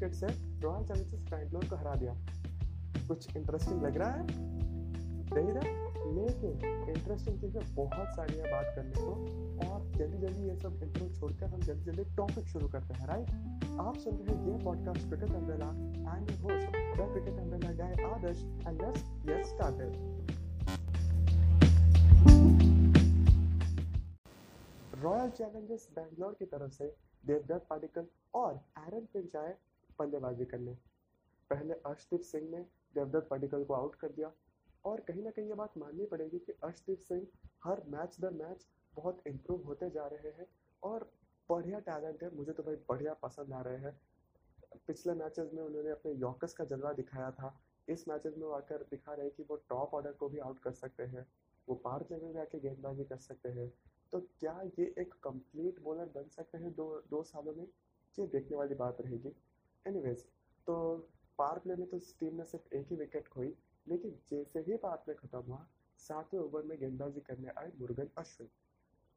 Wicket से royal Challengers Bangalore को हरा दिया। कुछ इंटरेस्टिंग लग रहा है? नहीं ना लेकिन इंटरेस्टिंग चीज़ें बहुत सारी है बात करने को। और जल्दी जल्दी ये सब इंट्रो छोड़कर हम जल्दी जल्दी टॉपिक शुरू करते हैं राइट आप सुन रहे हैं ये podcast cricket umbrella and host the cricket umbrella guy Aadarsh and let's get started royal challengers Bangalore की तरफ़ से देवदत्त पाडिकल और एरन आए। बल्लेबाजी करने। पहले अर्शदीप सिंह ने देवदत्त पाडिकल को आउट कर दिया और कहीं ना कहीं ये बात माननी पड़ेगी कि अर्शदीप सिंह हर मैच दर मैच बहुत इम्प्रूव होते जा रहे हैं और बढ़िया टैलेंट है। मुझे तो भाई बढ़िया पसंद आ रहे हैं। पिछले मैचेस में उन्होंने अपने यॉकस का जलवा दिखाया था। इस मैचेस में आकर दिखा रहे हैं कि वो टॉप ऑर्डर को भी आउट कर सकते हैं। वो पार जगह में आके गेंदबाजी कर सकते हैं। तो क्या ये एक कंप्लीट बॉलर बन सकते हैं दो दो सालों में? ये देखने वाली बात रहेगी। एनीवेज तो पार प्ले में तो टीम ने सिर्फ़ एक ही विकेट खोई, लेकिन जैसे ही पार प्ले खत्म हुआ, सातवें ओवर में गेंदबाजी करने आए मुरुगन अश्विन।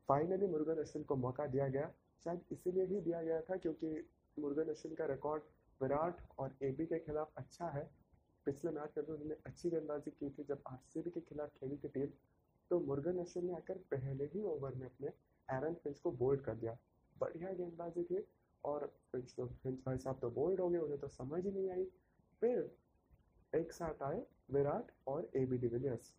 फाइनली मुरुगन अश्विन को मौका दिया गया। शायद इसीलिए ही दिया गया था क्योंकि मुरुगन अश्विन का रिकॉर्ड विराट और एबी के खिलाफ अच्छा है। पिछले मैच में भी उन्होंने अच्छी गेंदबाजी की थी, जब आरसीबी के खिलाफ खेली थी टीम तो मुर्गन अश्विन ने आकर पहले ही ओवर में अपने एरन फिंच को बोल्ड कर दिया। बढ़िया गेंदबाजी थी। और तो फिंच भाई साहब तो बोल्ड हो गए उन्हें तो समझ ही नहीं आई। फिर एक साथ आए विराट और ए बी डिविलियर्स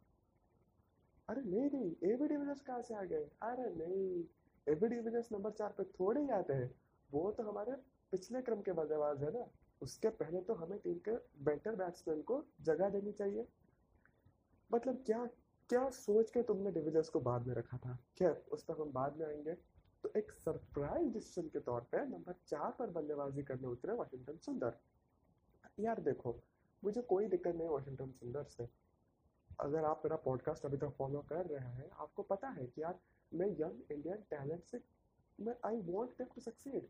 अरे नहीं नहीं ए बी डिविलियर्स कहाँ से आ गए? अरे नहीं ए बी डिविलियर्स नंबर चार पे थोड़े ही आते हैं। वो तो हमारे पिछले क्रम के बल्लेबाज है ना। उसके पहले तो हमें टीम के बेटर बैट्समैन को जगह देनी चाहिए। मतलब क्या क्या सोच के तुमने डिविलियर्स को बाद में रखा था? खैर, उस पर हम बाद में आएँगे। तो एक सरप्राइज़ डिसीज़न के तौर पे नंबर चार पर बल्लेबाजी करने उतरे वाशिंगटन सुंदर। यार देखो, मुझे कोई दिक्कत नहीं वाशिंगटन सुंदर से। अगर आप मेरा पॉडकास्ट अभी तक फॉलो कर रहे हैं, आपको पता है कि यार मैं यंग इंडियन टैलेंट से, मैं आई वॉन्ट टू सक्सीड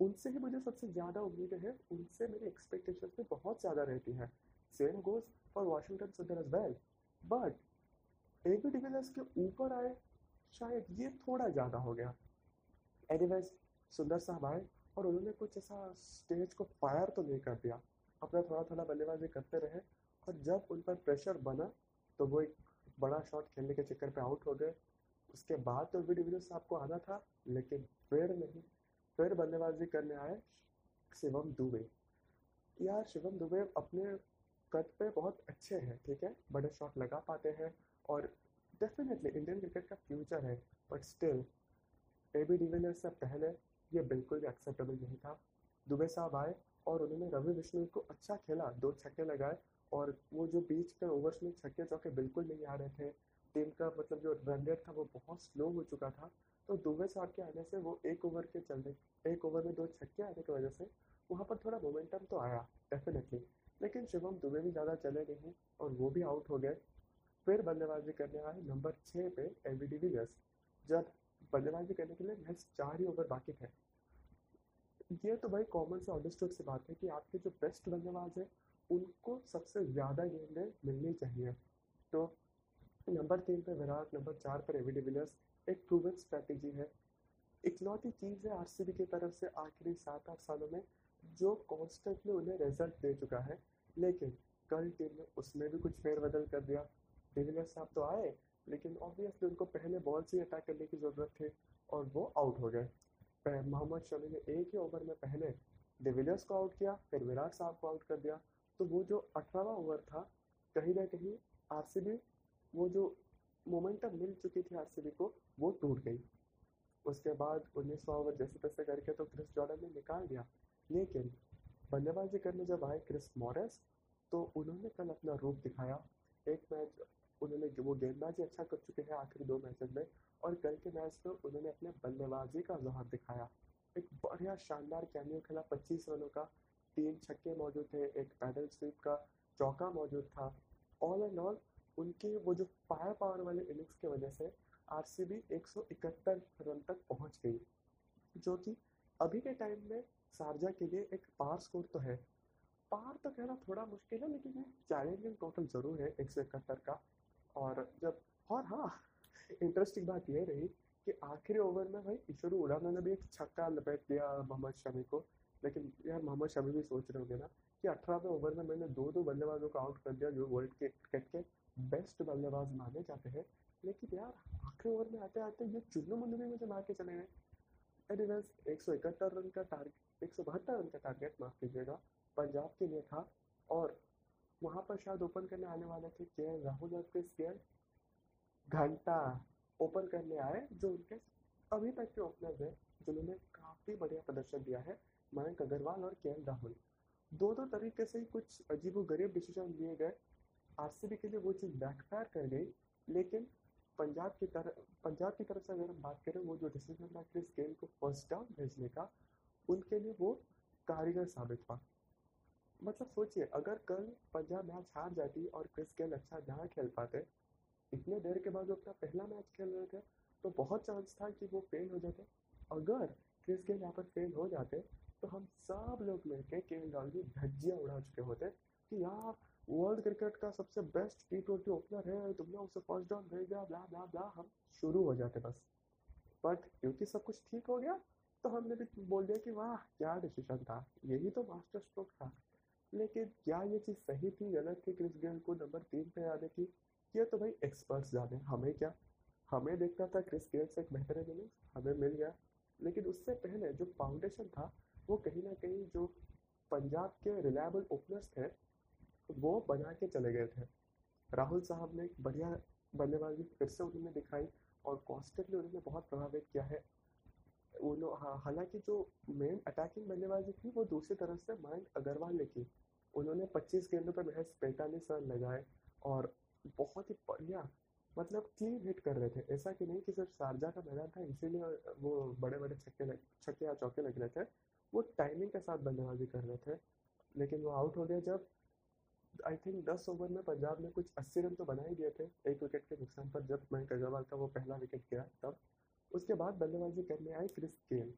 उनसे ही मुझे सबसे ज़्यादा उम्मीद है, उनसे मेरी एक्सपेक्टेशन भी बहुत ज़्यादा रहती है। Same goes for Washington Sundar as well but A B de Villiers के ऊपर आए, शायद ये थोड़ा ज़्यादा हो गया। एनीवेज सुंदर साहब आए और उन्होंने कुछ ऐसा स्टेज को फायर तो नहीं कर दिया। अपना थोड़ा थोड़ा बल्लेबाजी करते रहे, और जब उन पर प्रेशर बना तो वो एक बड़ा शॉट खेलने के चक्कर पे आउट हो गए। उसके बाद तो बी डिविलियर्स आपको आना था, लेकिन फिर नहीं। फिर बल्लेबाजी करने आए शिवम दुबे। यार, शिवम दुबे अपने कद पे बहुत अच्छे हैं, ठीक है? बड़े शॉट लगा पाते हैं, और डेफिनेटली इंडियन क्रिकेट का फ्यूचर है but still A B de Villiers से पहले ये बिल्कुल भी एक्सेप्टेबल नहीं था। दुबे साहब आए और उन्होंने रवि विष्णु को अच्छा खेला, दो छक्के लगाए और वो जो बीच के ओवर्स में छक्के चौके बिल्कुल नहीं आ रहे थे। टीम का मतलब जो रन रेट था वो बहुत स्लो हो चुका था। तो दुबे साहब के आने से वो एक ओवर के चलने, एक ओवर में दो छक्के आने की वजह से वहाँ पर थोड़ा मोमेंटम तो आया डेफिनेटली लेकिन शिवम दुबे भी ज़्यादा चले नहीं और वो भी आउट हो गए। फिर बल्लेबाजी करने आए नंबर छः पे एल बी डिविलियर्स जब बल्लेबाजी करने के लिए महज चार ही ओवर बाकी थे। ये तो भाई कॉमन से अंडरस्टूड से बात है कि आपके जो बेस्ट बल्लेबाज है, उनको सबसे ज़्यादा गेंदें मिलनी चाहिए। तो नंबर तीन पे विराट नंबर चार पर एवी डिविलियर्स एक प्रूवन स्ट्रैटेजी है। इकलौती चीज़ है आरसीबी की तरफ़ से आखिरी सात आठ सालों में, जो कॉन्स्टेंटली उन्हें रिज़ल्ट दे चुका है। लेकिन कल टीम ने उसमें भी कुछ फेरबदल कर दिया। डिविलियर्स साहब तो आए लेकिन ऑब्वियसली उनको पहले बॉल से अटैक करने की ज़रूरत थी और वो आउट हो गए। मोहम्मद शमी ने एक ही ओवर में पहले डिविलियर्स को आउट किया, फिर विराट साहब को आउट कर दिया। तो वो जो अठारहवा ओवर था, कहीं ना कहीं आरसीबी वो जो मोमेंटम मिल चुकी थी आरसीबी को, वो टूट गई। उसके बाद उन्नीसवा ओवर जैसे तैसे करके तो क्रिस जॉर्डन ने निकाल दिया। लेकिन बल्लेबाजी करने जब आए क्रिस मॉरिस तो उन्होंने कल अपना रूप दिखाया। एक मैच उन्होंने वो गेंदबाजी अच्छा कर चुके हैं आखिरी दो मैचेस में और कल के मैच में उन्होंने अपने बल्लेबाजी का जोहर दिखाया। एक बढ़िया शानदार कैमियो खेला 25 रनों का। तीन छक्के मौजूद थे, एक पैडल स्वीप का चौका मौजूद था। ऑल एंड ऑल उनके वो जो फायर पावर वाले इनिंग्स की वजह से आरसीबी 171 रन तक पहुँच गई, जो कि अभी के टाइम में शारजा के लिए एक पार स्कोर तो है। पार तो कहना थोड़ा मुश्किल है, लेकिन चैलेंजिंग टोटल ज़रूर है एक सौ इकहत्तर का। और जब, और हाँ इंटरेस्टिंग बात यह रही कि आखिरी ओवर में भाई ईश्वरू उड़ाना ने भी एक छक्का लपेट दिया मोहम्मद शमी को। लेकिन यार मोहम्मद शमी भी सोच रहे होंगे ना कि अठारहवें ओवर में मैंने दो दो बल्लेबाजों को आउट कर दिया जो वर्ल्ड के क्रिकेट के बेस्ट बल्लेबाज माने जाते हैं। लेकिन यार, आखिरी ओवर में आते आते ये चुन्नू मुन्नू भी मुझे मार के चले गए। एनीवेज एक सौ इकहत्तर रन का टारगेट एक सौ बहत्तर रन का टारगेट माफ़ कीजिएगा पंजाब के लिए था। वहाँ पर शायद ओपन करने आने वाले थे के राहुल और क्रिस गेल घंटा ओपन करने आए जो उनके अभी तक के ओपनर्स हैं, जिन्होंने काफ़ी बढ़िया प्रदर्शन दिया है, मयंक अग्रवाल और के राहुल दो दो तरीके से कुछ अजीब गरीब डिसीज़न लिए गए। आरसीबी के लिए वो चीज़ बैकफायर कर गई, लेकिन पंजाब की तरफ़ पंजाब की तरफ़ से अगर हम बात करें, वो जो डिसीज़न था क्रिस गेल को फ़र्स्ट डाउन भेजने का, उनके लिए वो कारीगर साबित हुआ। मतलब सोचिए, अगर कल पंजाब मैच हार जाती और क्रिस गेल अच्छा जहाँ खेल पाते, इतने देर के बाद वो अपना पहला मैच खेल रहे थे तो बहुत चांस था कि वो फेल हो जाते। अगर क्रिस गेल यहाँ पर फेल हो जाते तो हम सब लोग मिलकर के एल राहुल की धज्जियाँ उड़ा चुके होते कि यार वर्ल्ड क्रिकेट का सबसे बेस्ट टी ट्वेंटी ओपनर है, तुमने उसे फ़र्स्ट डाउन भेज दिया ब्ला ब्ला ब्ला हम शुरू हो जाते बस। बट क्योंकि सब कुछ ठीक हो गया तो हमने भी बोल दिया कि वाह, क्या डिसीज़न था, यही तो मास्टर स्ट्रोक था। लेकिन क्या ये चीज़ सही थी, गलत थी? क्रिस गेल को नंबर तीन पे आने की? ये तो भाई एक्सपर्ट्स जाने, हमें क्या? हमें देखना था क्रिस गेल से एक बेहतर इनिंग्स हमें मिल गया। लेकिन उससे पहले जो फाउंडेशन था, वो कहीं ना कहीं जो पंजाब के रिलायबल ओपनर्स थे, वो बना के चले गए थे। राहुल साहब ने एक बढ़िया बल्लेबाजी फिर से उन्होंने दिखाई और कॉन्स्टेंटली उन्होंने बहुत प्रभावित किया है। हालाँकि जो मेन अटैकिंग बल्लेबाजी थी, वो दूसरी तरफ़ से मयंक अग्रवाल ने की। उन्होंने 25 गेंदों पर महज पैंतालीस रन लगाए और बहुत ही बढ़िया मतलब क्लीन हिट कर रहे थे। ऐसा कि नहीं कि सिर्फ़ शारजा का मैदान था, इसीलिए वो बड़े बड़े छक्के लग, छक्के या चौके लग रहे थे। वो टाइमिंग के साथ बल्लेबाजी कर रहे थे, लेकिन वो आउट हो गया जब आई थिंक दस ओवर में पंजाब ने कुछ अस्सी रन तो बना ही दिए थे, एक विकेट के नुकसान पर जब मयंक अग्रवाल का वो पहला विकेट गया तब। उसके बाद बल्लेबाजी करने आए क्रिस गेल।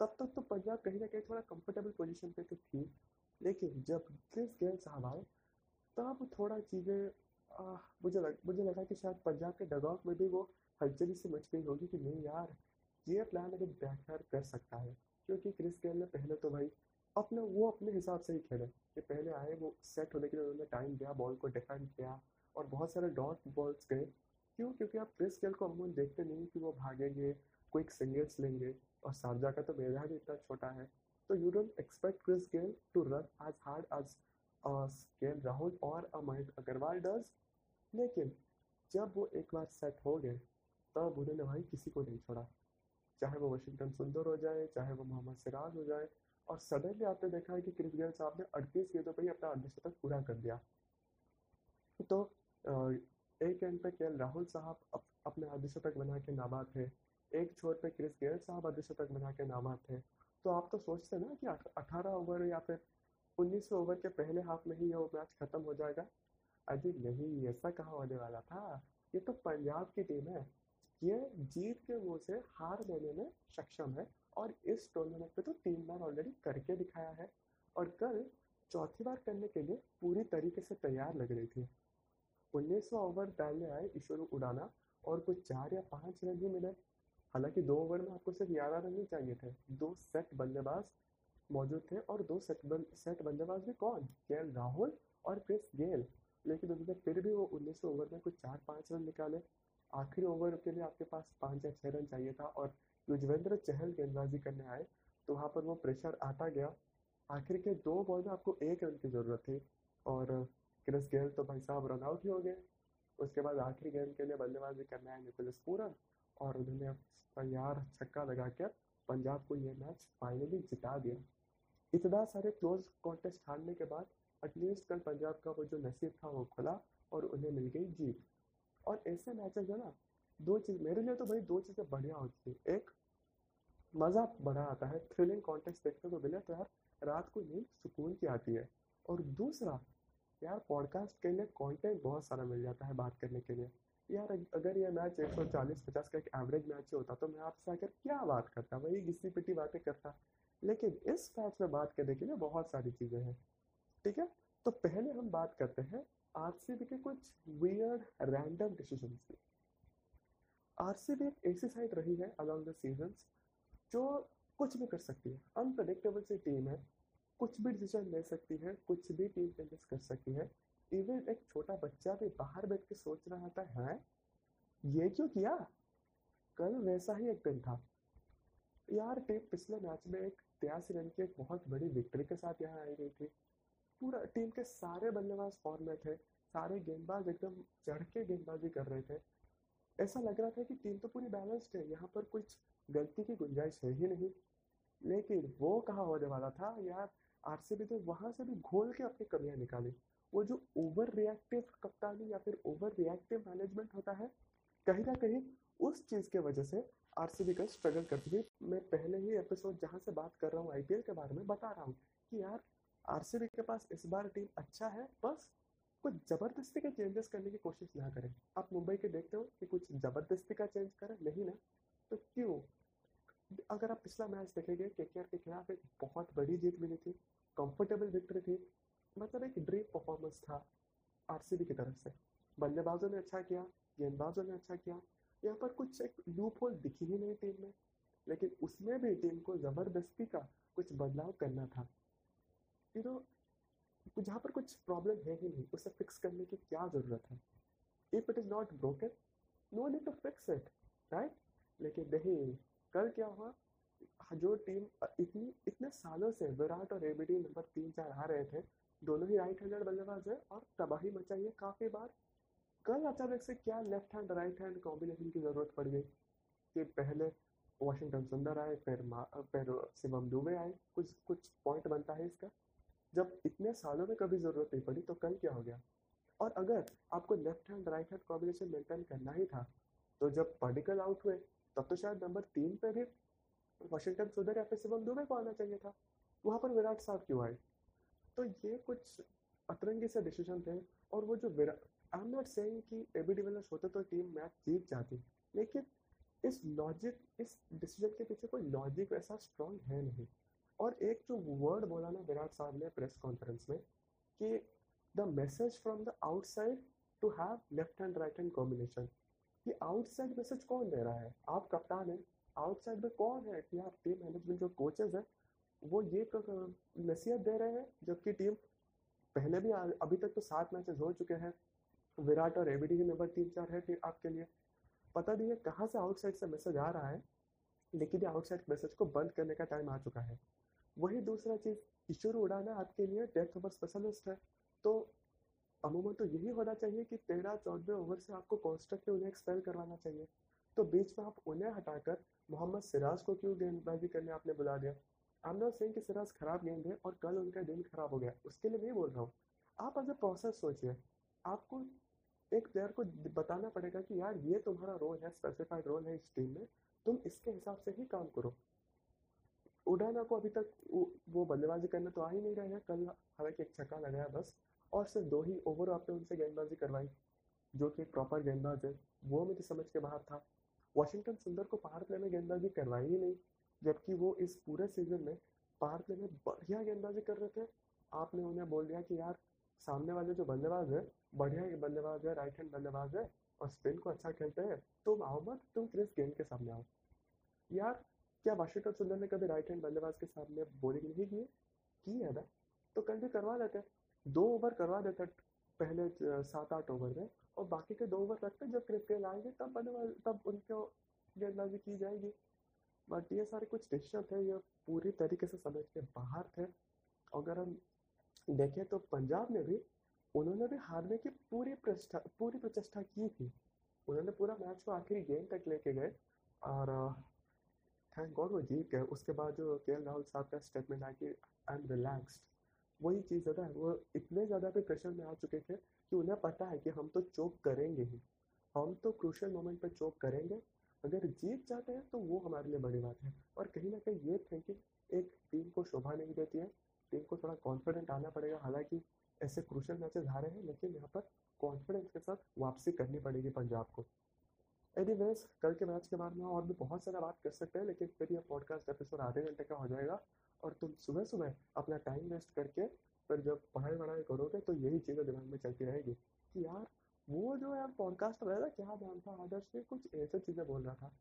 तब तक तो पंजाब कहीं ना कहीं थोड़ा कंफर्टेबल पोजीशन पे तो थी लेकिन जब क्रिस गेल साहब आए तब थोड़ा चीज़ें मुझे लग, मुझे लगा कि शायद पंजाब के डगआउट में भी वो हलचली से मच गई होगी कि नहीं यार ये प्लान अगर बैकफायर कर सकता है क्योंकि क्रिस गेल ने पहले तो भाई अपना वो अपने हिसाब से ही खेले कि पहले आए वो सेट होने के लिए उन्होंने टाइम दिया बॉल को डिफेंड किया और बहुत सारे डॉट बॉल्स गए। क्यों? क्योंकि आप क्रिस गेल को अमूमन देखते नहीं कि वो भागेंगे क्विक सिंगल्स लेंगे और शारजा का तो मैदान इतना छोटा है। तो you don't expect Chris Gayle to run as hard as K Rahul और मयंक अग्रवाल डज लेकिन जब वो एक बार सेट हो गए तब उन्होंने भाई किसी को नहीं छोड़ा। चाहे वो वाशिंगटन सुंदर हो जाए चाहे वो मोहम्मद सिराज हो जाए और सडनली आपने देखा है कि क्रिस गेल साहब ने अड़तीस गेंदों पर ही अपना अर्धशतक पूरा कर दिया। तो एक एंड पे के राहुल साहब अप, अपने अर्धशतक बना के नाबाद थे। एक छोर पे क्रिस गेल साहब अर्धशतक बना के नाबाद थे। तो आप तो सोचते ना कि अठारह ओवर या फिर उन्नीस ओवर के पहले हाफ़ में ही ये मैच खत्म हो जाएगा। अजी नहीं, ऐसा कहाँ होने वाला था? ये तो पंजाब की टीम है। ये जीत के मुँह से हार देने में सक्षम है और इस टूर्नामेंट पे तो तीन बार ऑलरेडी करके दिखाया है और कल चौथी बार करने के लिए पूरी तरीके से तैयार लग रही थी। उन्नीस ओवर डालने आए ईश्वर उड़ाना और कुछ चार या पाँच रन ही मिले। हालाँकि दो ओवर में आपको सिर्फ़ ग्यारह रन ही चाहिए थे। दो सेट बल्लेबाज मौजूद थे और दो सेट बल, सेट बल्लेबाज भी कौन? के राहुल और क्रिस गेल। लेकिन उन्होंने फिर भी वो उन्नीस ओवर में कुछ चार पाँच रन निकाले। आखिरी ओवर के लिए आपके पास पाँच या छः रन चाहिए था और युजवेंद्र चहल गेंदबाजी करने आए तो वहाँ पर वो प्रेशर आता गया। आखिर के दो बॉल में आपको एक रन की ज़रूरत थी और क्रिस गेल तो भाई साहब रन आउट ही हो गए। उसके बाद आखिरी गेंद के लिए बल्लेबाजी करने आए निकोलस पूरन। और उन्होंने तैयार छक्का लगा कर पंजाब को ये मैच फाइनली जिता दिया। इतना सारे क्लोज कॉन्टेस्ट हारने के बाद एटलीस्ट कल पंजाब का वो जो नसीब था वो खुला और उन्हें मिल गई जीत। और ऐसे मैचेस है ना, दो चीज़, मेरे लिए तो भाई दो चीज़ें बढ़िया होती है। एक, मज़ा बड़ा आता है। थ्रिलिंग कॉन्टेस्ट देखने को मिले तो यार रात को नींद सुकून की आती है। और दूसरा, यार पॉडकास्ट के लिए कंटेंट बहुत सारा मिल जाता है बात करने के लिए। यार, अगर ये मैच 140 50 का एक एवरेज मैच होता तो मैं आपसे आकर क्या बात करता? वही घिसी पिटी बातें करता। लेकिन इस मैच में बात करने के लिए बहुत सारी चीज़ें हैं। ठीक है? तो पहले हम बात करते हैं आरसीबी के कुछ वियर्ड रैंडम डिसीज़न की। आरसीबी एक ऐसी साइड रही है अलॉन्ग द सीज़न जो कुछ भी कर सकती है। अनप्रडिक्टेबल सी टीम है। कुछ भी डिसीज़न ले सकती है, कुछ भी टीम चेंजेस कर सकती है। इवन एक छोटा बच्चा भी बाहर बैठ के सोच रहा था, है, ये क्यों किया? कल वैसा ही एक दिन था। यार टीम पिछले मैच में एक तिरासी रन की एक बहुत बड़ी विक्ट्री के साथ यहाँ आई गई थी। पूरा टीम के सारे बल्लेबाज फॉर्म में थे, सारे गेंदबाज एकदम चढ़ के गेंदबाजी कर रहे थे। ऐसा लग रहा था कि टीम तो पूरी बैलेंस्ड है, यहाँ पर कुछ गलती की गुंजाइश है ही नहीं। लेकिन वो कहाँ होने वाला था, यार आरसीबी तो वहाँ से भी घोल के अपनी कमियाँ निकाली। वो जो ओवर रिएक्टिव कप्तानी या फिर ओवर रिएक्टिव मैनेजमेंट होता है, कहीं ना कहीं उस चीज़ के वजह से आरसीबी का स्ट्रगल करती है मैं पहले ही एपिसोड जहाँ से बात कर रहा हूँ आईपीएल के बारे में बता रहा हूँ कि यार आरसीबी के पास इस बार टीम अच्छा है, बस कुछ ज़बरदस्ती के चेंजेस करने की कोशिश ना करें। आप मुंबई के देखते हो कि कुछ ज़बरदस्ती का चेंज करें? नहीं ना। तो क्यों? अगर आप पिछला मैच देखेंगे के के खिलाफ एक बहुत बड़ी जीत मिली थी कंफर्टेबल विक्ट्री थी मतलब एक ड्रीम परफॉर्मेंस था आरसीबी की तरफ़ से। बल्लेबाजों ने अच्छा किया, गेंदबाजों ने अच्छा किया, यहाँ पर कुछ एक लूप होल दिखी ही नहीं टीम में, लेकिन उसमें भी टीम को ज़बरदस्ती का कुछ बदलाव करना था। यू नो जहाँ पर कुछ प्रॉब्लम है ही नहीं, उसे फिक्स करने की क्या ज़रूरत है? If it is not broken no need to fix it right लेकिन नहीं कल क्या हुआ? जो टीम, इतनी, इतने सालों से विराट और एबीडी नंबर तीन चार आ रहे थे, दोनों ही राइट हैंडेड बल्लेबाज है और तबाही मचाई है काफ़ी बार। कल अचानक से क्या left hand right hand combination की ज़रूरत पड़ गई? कि पहले वॉशिंगटन सुंदर आए, फिर फिर शिवम दुबे आए, कुछ कुछ पॉइंट बनता है इसका। जब इतने सालों में कभी ज़रूरत नहीं पड़ी तो कल क्या हो गया? और अगर आपको left hand right hand combination maintain करना ही था तो जब पार्टिकल आउट हुए तब तो शायद नंबर तीन पे भी वॉशिंगटन सुंदर या फिर शिवम दुबे को आना चाहिए था। वहाँ पर विराट साहब क्यों आए? तो ये कुछ अतरंगी से डिसीज़न थे और वो जो आई एम नॉट सेइंग कि एबी डिविलियर्स होते तो टीम मैच जीत जाती, लेकिन इस लॉजिक इस डिसीज़न के पीछे कोई लॉजिक ऐसा स्ट्रॉन्ग है नहीं। और एक जो वर्ड बोला ना विराट साहब ने प्रेस कॉन्फ्रेंस में कि the message from the outside to have left hand right hand combination ये आउटसाइड मैसेज कौन दे रहा है? आप कप्तान है। आउटसाइड में कौन है कि आप टीम मैनेजमेंट जो कोचेज है, वो ये नसीहत दे रहे हैं? जबकि टीम पहले भी अभी तक तो सात मैचेस हो चुके हैं। विराट और एबीडी ही नंबर तीन चार है आपके लिए। पता नहीं है कहाँ से आउटसाइड से मैसेज आ रहा है, लेकिन ये आउटसाइड मैसेज को बंद करने का टाइम आ चुका है। वही दूसरा चीज़, ईश्वर उड़ाना आपके लिए डेथ ओवर स्पेशलिस्ट है। तो अमूमन तो यही होना चाहिए कि तेरह चौदह ओवर से आपको कॉन्स्ट्रक्टिव उन्हें एक्सपेल करवाना चाहिए। तो बीच में आप उन्हें हटाकर मोहम्मद सिराज को क्यों गेंदबाजी करने आपने बुला दिया? आई एम नॉट सेइंग कि सिराज खराब गेंद है और कल उनका दिन खराब हो गया। उसके लिए नहीं बोल रहा हूँ। आप ए प्रोसेस सोचिए, आपको एक प्लेयर को बताना पड़ेगा कि यार ये तुम्हारा रोल है स्पेसिफाइड रोल है इस टीम में, तुम इसके हिसाब से ही काम करो। उडाना को अभी तक वो बल्लेबाजी करने तो आ ही नहीं रहे हैं। कल हालाँकि एक छक्का लगाया बस। और सिर्फ़ दो ही ओवर आपने उनसे गेंदबाजी करवाई, जो कि प्रॉपर गेंदबाज है, वो मेरी समझ के बाहर था। वॉशिंगटन सुंदर को पावर प्ले में गेंदबाजी करवाई ही नहीं, जबकि वो इस पूरे सीज़न में पावर प्ले में बढ़िया गेंदबाजी कर रहे थे। आपने उन्हें बोल दिया कि यार, सामने वाले जो बल्लेबाज है, बढ़िया बल्लेबाज है राइट हैंड बल्लेबाज है, और स्पिन को अच्छा खेलते हैं तुम आओ मत, तुम क्रिस गेंद के सामने आओ। यार, क्या वाशिंगटन सुंदर ने कभी राइट हैंड बल्लेबाज के सामने बॉलिंग नहीं की है ना? तो कल भी करवा देते दो ओवर करवा देते पहले सात आठ ओवर में, और बाकी के दो ओवर रखते जब गेल आएँगे तब बल्लेबाज तब उनको गेंदबाजी की जाएगी। बट ये सारे कुछ डिसीज़न थे, ये पूरी तरीके से समझ के बाहर थे। अगर हम देखें तो पंजाब ने भी, उन्होंने भी हारने की पूरी प्रचेष्टा पूरी प्रचेष्टा की थी। उन्होंने पूरा मैच को आखिरी गेम तक लेके गए, और थैंक गॉड वो जीत गए। उसके बाद जो के एल राहुल साहब का स्टेटमेंट आया कि आई एम रिलैक्सड वही चीज़ होता है। वो इतने ज़्यादा भी प्रेशर में आ चुके थे कि उन्हें पता है कि हम तो चोक करेंगे ही। हम तो क्रूशल मोमेंट पे चोक करेंगे। अगर जीत जाते हैं तो वो हमारे लिए बड़ी बात है। और कहीं ना कहीं ये थिंकिंग एक टीम को शोभा नहीं देती है। टीम को थोड़ा कॉन्फिडेंट आना पड़ेगा। हालाँकि ऐसे क्रूशल मैचेस हारे हैं, लेकिन यहाँ पर कॉन्फिडेंस के साथ वापसी करनी पड़ेगी पंजाब को। एनीवेज कल के मैच के बारे में और भी बहुत सारा बात कर सकते हैं, लेकिन फिर यह पॉडकास्ट एपिसोड आधे घंटे का हो जाएगा। और तुम सुबह सुबह अपना टाइम वेस्ट करके फिर जब पढ़ाई वढ़ाई करोगे तो यही चीज़ें दिमाग में चलती रहेगी कि यार, वो जो यार पॉडकास्ट रहेगा क्या ध्यान था, आदर्श ने कुछ ऐसे चीज़ें बोल रहा था।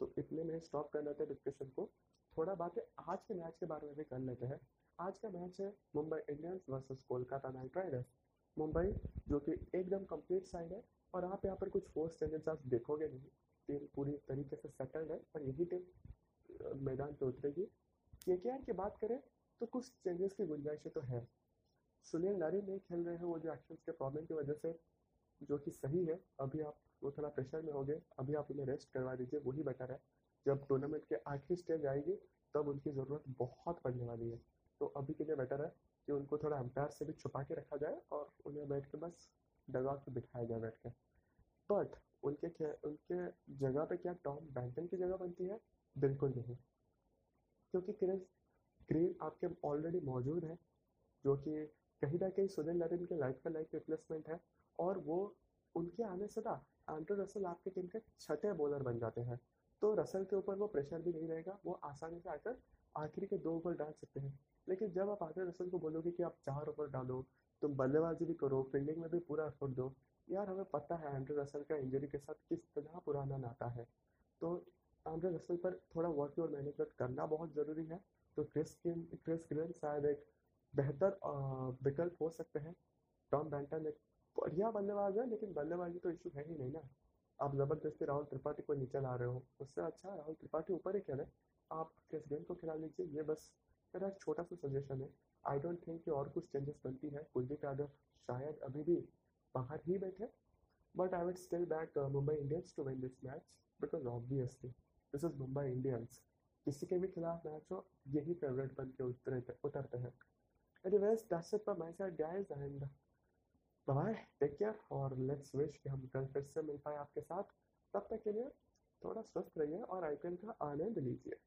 तो इतने में स्टॉप करना था डिस्कशन को। थोड़ा बातें आज के मैच के बारे में भी कर लेते हैं। आज का मैच है Mumbai Indians versus Kolkata Knight Riders. Mumbai, जो कि एकदम कंप्लीट साइड है, और आप यहाँ पर कुछ फोर्स चेंजेस आप देखोगे नहीं। टीम पूरी तरीके से सेटल्ड है और यही टीम मैदान पे उतरेगी। के की बात करें तो कुछ चेंजेस की गुंजाइशें तो है। सुनील नारी नहीं खेल रहे हैं, वो जो एक्शन के प्रॉब्लम की वजह से, जो कि सही है, अभी आप वो थोड़ा प्रेशर में हो गए अभी आप उन्हें रेस्ट करवा दीजिए वही बेटर है। जब टूर्नामेंट के आखिरी स्टेज आएगी, तब उनकी ज़रूरत बहुत पड़ने वाली है। तो अभी के लिए बेटर है कि उनको थोड़ा एम्पायर से भी छुपा के रखा जाए और उन्हें बैठ के बस डगआउट पे बिठाया जाए बैठ के। बट उनके उनके जगह पे क्या टॉम बैंटन की जगह बनती है? बिल्कुल नहीं। क्योंकि क्रिस ग्रीन आपके ऑलरेडी मौजूद है, जो कि कहीं ना कहीं सुनील नरेन के लाइफ का लाइफ रिप्लेसमेंट है और वो उनके आने से ना एंड्रो रसल आपके टीम के छठे बॉलर बन जाते हैं। तो रसल के ऊपर वो प्रेशर भी नहीं रहेगा, वो आसानी से आकर आखिरी के दो ओवर डाल सकते हैं। लेकिन जब आप आंड्रे रसल को बोलोगे कि आप चार ओवर डालो, तुम बल्लेबाजी भी करो फील्डिंग में भी पूरा एफर्ट दो, यार हमें पता है एंड्रे रसल का इंजरी के साथ किस तरह पुराना नाता है। तो एंड्रे रसल पर थोड़ा वर्क और मैनेजमेंट करना बहुत ज़रूरी है। तो क्रिस क्रिस ग्रेन शायद एक बेहतर विकल्प हो सकते हैं। टॉम बैंटन एक बढ़िया बल्लेबाज है, लेकिन बल्लेबाजी तो इशू है ही नहीं ना। आप ज़बरदस्ती राहुल त्रिपाठी को नीचे ला रहे हो, उससे अच्छा राहुल त्रिपाठी ऊपर ही खेले। आप क्रिस गेन को खिला लीजिए, ये बस मेरा एक छोटा सा सजेशन है। आई डोंट थिंक कि और कुछ चेंजेस बनती है। कुलदीप यादव शायद अभी भी बाहर ही बैठे। But I would still back Mumbai Indians to win this match because obviously this is Mumbai Indians किसी के भी खिलाफ मैच हो, यही फेवरेट बन के उतरते उतरते हैं। Anyways that's it for my side guys and bye take care और लेट्स विश कि हम कल फिर से मिल पाए आपके साथ। तब तक के लिए थोड़ा स्वस्थ रहिए और आईपीएल का आनंद लीजिए।